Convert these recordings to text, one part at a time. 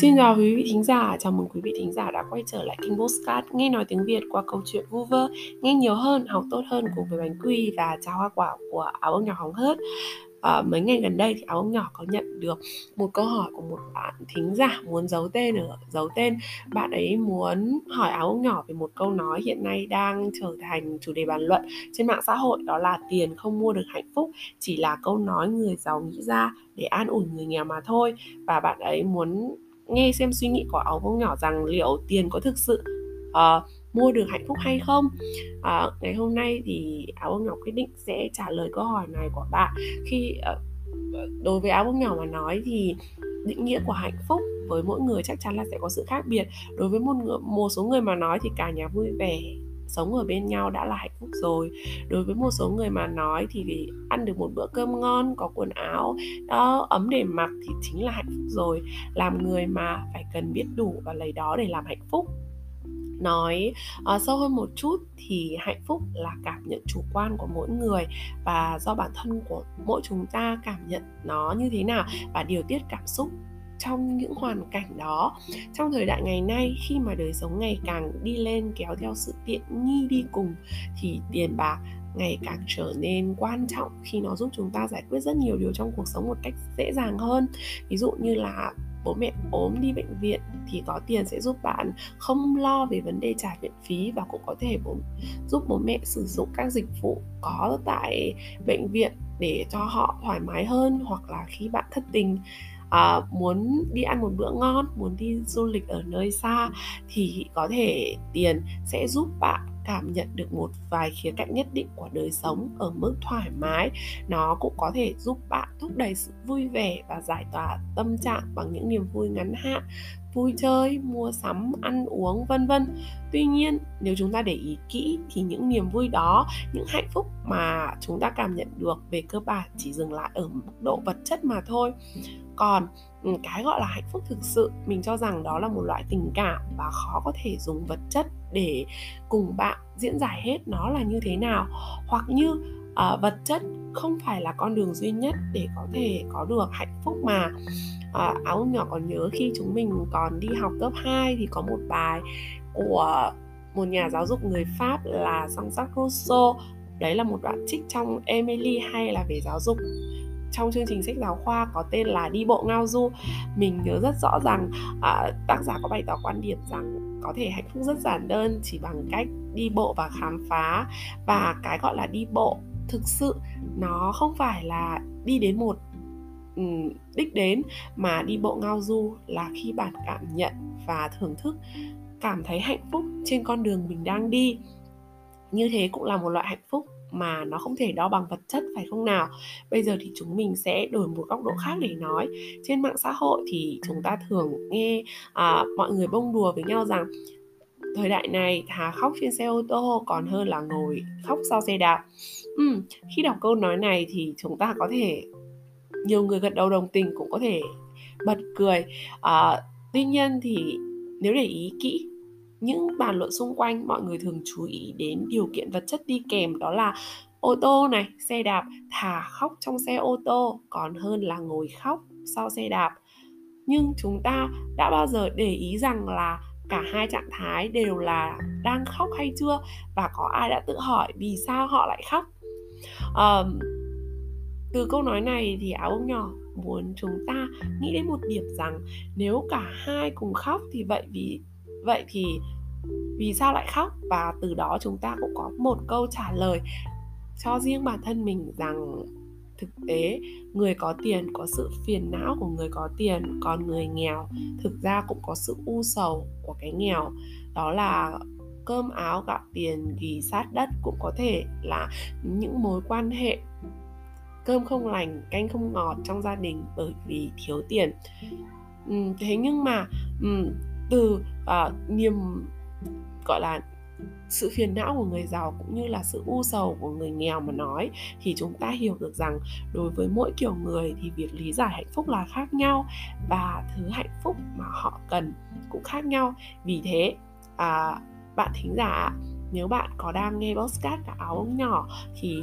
Xin chào quý vị thính giả, chào mừng quý vị thính giả đã quay trở lại kênh Postcard Nghe nói tiếng Việt qua câu chuyện vu vơ Nghe nhiều hơn, học tốt hơn cùng với bánh quy và cháo hoa quả của áo ông nhỏ hóng hớt. À, Mấy ngày gần đây thì áo ông nhỏ có nhận được một câu hỏi của một bạn thính giả muốn giấu tên ở giấu tên. Bạn ấy muốn hỏi áo ông nhỏ về một câu nói hiện nay đang trở thành chủ đề bàn luận trên mạng xã hội Đó là tiền không mua được hạnh phúc, chỉ là câu nói người giàu nghĩ ra để an ủi người nghèo mà thôi. Và bạn ấy muốn nghe xem suy nghĩ của áo bông nhỏ rằng liệu tiền có thực sự uh, mua được hạnh phúc hay không? Uh, ngày hôm nay thì áo bông nhỏ quyết định sẽ trả lời câu hỏi này của bạn. Khi uh, đối với áo bông nhỏ mà nói thì định nghĩa của hạnh phúc với mỗi người chắc chắn là sẽ có sự khác biệt. Đối với một người, một số người mà nói thì cả nhà vui vẻ sống ở bên nhau đã là hạnh phúc rồi. Đối với một số người mà nói thì ăn được một bữa cơm ngon có quần áo đó ấm để mặc thì chính là hạnh phúc rồi. Làm người mà phải cần biết đủ và lấy đó để làm hạnh phúc. Nói uh, sâu hơn một chút thì hạnh phúc là cảm nhận chủ quan của mỗi người và do bản thân của mỗi chúng ta cảm nhận nó như thế nào và điều tiết cảm xúc trong những hoàn cảnh đó. Trong thời đại ngày nay khi mà đời sống ngày càng đi lên kéo theo sự tiện nghi đi cùng thì tiền bạc ngày càng trở nên quan trọng khi nó giúp chúng ta giải quyết rất nhiều điều trong cuộc sống một cách dễ dàng hơn. Ví dụ như là bố mẹ ốm đi bệnh viện thì có tiền sẽ giúp bạn không lo về vấn đề trả viện phí và cũng có thể bố, giúp bố mẹ sử dụng các dịch vụ có tại bệnh viện để cho họ thoải mái hơn hoặc là khi bạn thất tình à, muốn đi ăn một bữa ngon muốn đi du lịch ở nơi xa thì có thể tiền sẽ giúp bạn cảm nhận được một vài khía cạnh nhất định của đời sống ở mức thoải mái. Nó cũng có thể giúp bạn thúc đẩy sự vui vẻ và giải tỏa tâm trạng bằng những niềm vui ngắn hạn vui chơi mua sắm ăn uống vân vân. Tuy nhiên nếu chúng ta để ý kỹ thì những niềm vui đó những hạnh phúc mà chúng ta cảm nhận được về cơ bản chỉ dừng lại ở mức độ vật chất mà thôi còn ừ, cái gọi là hạnh phúc thực sự mình cho rằng đó là một loại tình cảm và khó có thể dùng vật chất để cùng bạn diễn giải hết nó là như thế nào. Hoặc như uh, vật chất không phải là con đường duy nhất để có thể có được hạnh phúc mà. Ờ, à, uh, áo nhỏ còn nhớ khi chúng mình còn đi học cấp 2 thì có một bài của một nhà giáo dục người Pháp là Jean-Jacques Rousseau. Đấy là một đoạn trích trong Emily hay là về giáo dục trong chương trình sách giáo khoa có tên là đi bộ ngao du. Mình nhớ rất rõ rằng à, tác giả có bày tỏ quan điểm rằng có thể hạnh phúc rất giản đơn chỉ bằng cách đi bộ và khám phá. Và cái gọi là đi bộ thực sự nó không phải là đi đến một ừ, đích đến mà đi bộ ngao du là khi bạn cảm nhận và thưởng thức cảm thấy hạnh phúc trên con đường mình đang đi. Như thế cũng là một loại hạnh phúc mà nó không thể đo bằng vật chất phải không nào? Bây giờ thì chúng mình sẽ đổi một góc độ khác để nói. Trên mạng xã hội thì chúng ta thường nghe à, mọi người bông đùa với nhau rằng thời đại này thà khóc trên xe ô tô còn hơn là ngồi khóc sau xe đạp. Ừ, khi đọc câu nói này thì chúng ta có thể nhiều người gật đầu đồng tình cũng có thể bật cười. À, tuy nhiên thì nếu để ý kỹ những bàn luận xung quanh mọi người thường chú ý đến điều kiện vật chất đi kèm đó là ô tô này xe đạp thà khóc trong xe ô tô còn hơn là ngồi khóc sau xe đạp. Nhưng chúng ta đã bao giờ để ý rằng là cả hai trạng thái đều là đang khóc hay chưa? Và có ai đã tự hỏi vì sao họ lại khóc? Um, từ câu nói này thì áo ông nhỏ muốn chúng ta nghĩ đến một điểm rằng nếu cả hai cùng khóc thì vậy vì vậy thì vì sao lại khóc? Và từ đó chúng ta cũng có một câu trả lời cho riêng bản thân mình rằng thực tế người có tiền có sự phiền não của người có tiền còn người nghèo thực ra cũng có sự u sầu của cái nghèo. Đó là cơm áo gạo tiền ghi sát đất cũng có thể là những mối quan hệ cơm không lành canh không ngọt trong gia đình bởi vì thiếu tiền. Ừ, thế nhưng mà ừ, từ uh, niềm gọi là sự phiền não của người giàu cũng như là sự u sầu của người nghèo mà nói thì chúng ta hiểu được rằng đối với mỗi kiểu người thì việc lý giải hạnh phúc là khác nhau và thứ hạnh phúc mà họ cần cũng khác nhau. Vì thế à, bạn thính giả nếu bạn có đang nghe podcast cả áo nhỏ thì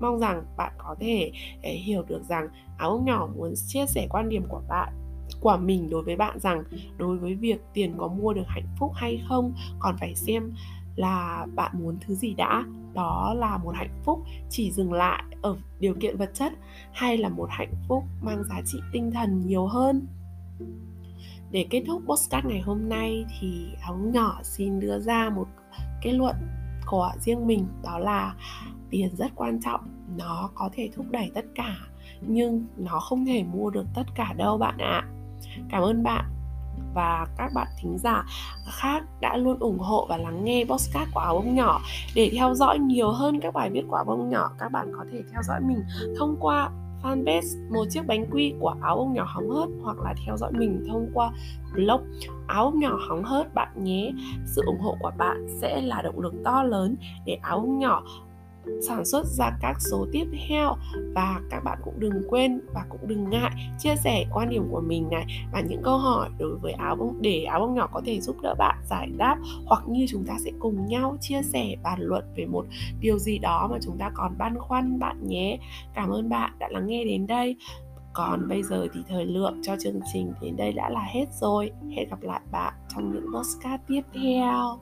mong rằng bạn có thể à, hiểu được rằng áo nhỏ muốn chia sẻ quan điểm của bạn của mình đối với bạn rằng đối với việc tiền có mua được hạnh phúc hay không, còn phải xem là bạn muốn thứ gì đã. Đó là một hạnh phúc chỉ dừng lại ở điều kiện vật chất hay là một hạnh phúc mang giá trị tinh thần nhiều hơn? Để kết thúc postcard ngày hôm nay thì áo nhỏ xin đưa ra một kết luận của riêng mình, đó là tiền rất quan trọng, nó có thể thúc đẩy tất cả, nhưng nó không thể mua được tất cả đâu bạn ạ cảm ơn bạn và các bạn thính giả khác đã luôn ủng hộ và lắng nghe podcast của áo bông nhỏ. Để theo dõi nhiều hơn các bài viết của áo bông nhỏ, các bạn có thể theo dõi mình thông qua fanpage một chiếc bánh quy của áo bông nhỏ hóng hớt hoặc là theo dõi mình thông qua blog áo bông nhỏ hóng hớt. Bạn nhé, sự ủng hộ của bạn sẽ là động lực to lớn để áo bông nhỏ sản xuất ra các số tiếp theo. Và các bạn cũng đừng quên và cũng đừng ngại chia sẻ quan điểm của mình này và những câu hỏi đối với áo bông, để áo bông nhỏ có thể giúp đỡ bạn giải đáp, hoặc như chúng ta sẽ cùng nhau chia sẻ bàn luận về một điều gì đó mà chúng ta còn băn khoăn bạn nhé. Cảm ơn bạn đã lắng nghe đến đây. Còn bây giờ thì thời lượng cho chương trình đến đây đã là hết rồi. Hẹn gặp lại bạn trong những postcard tiếp theo.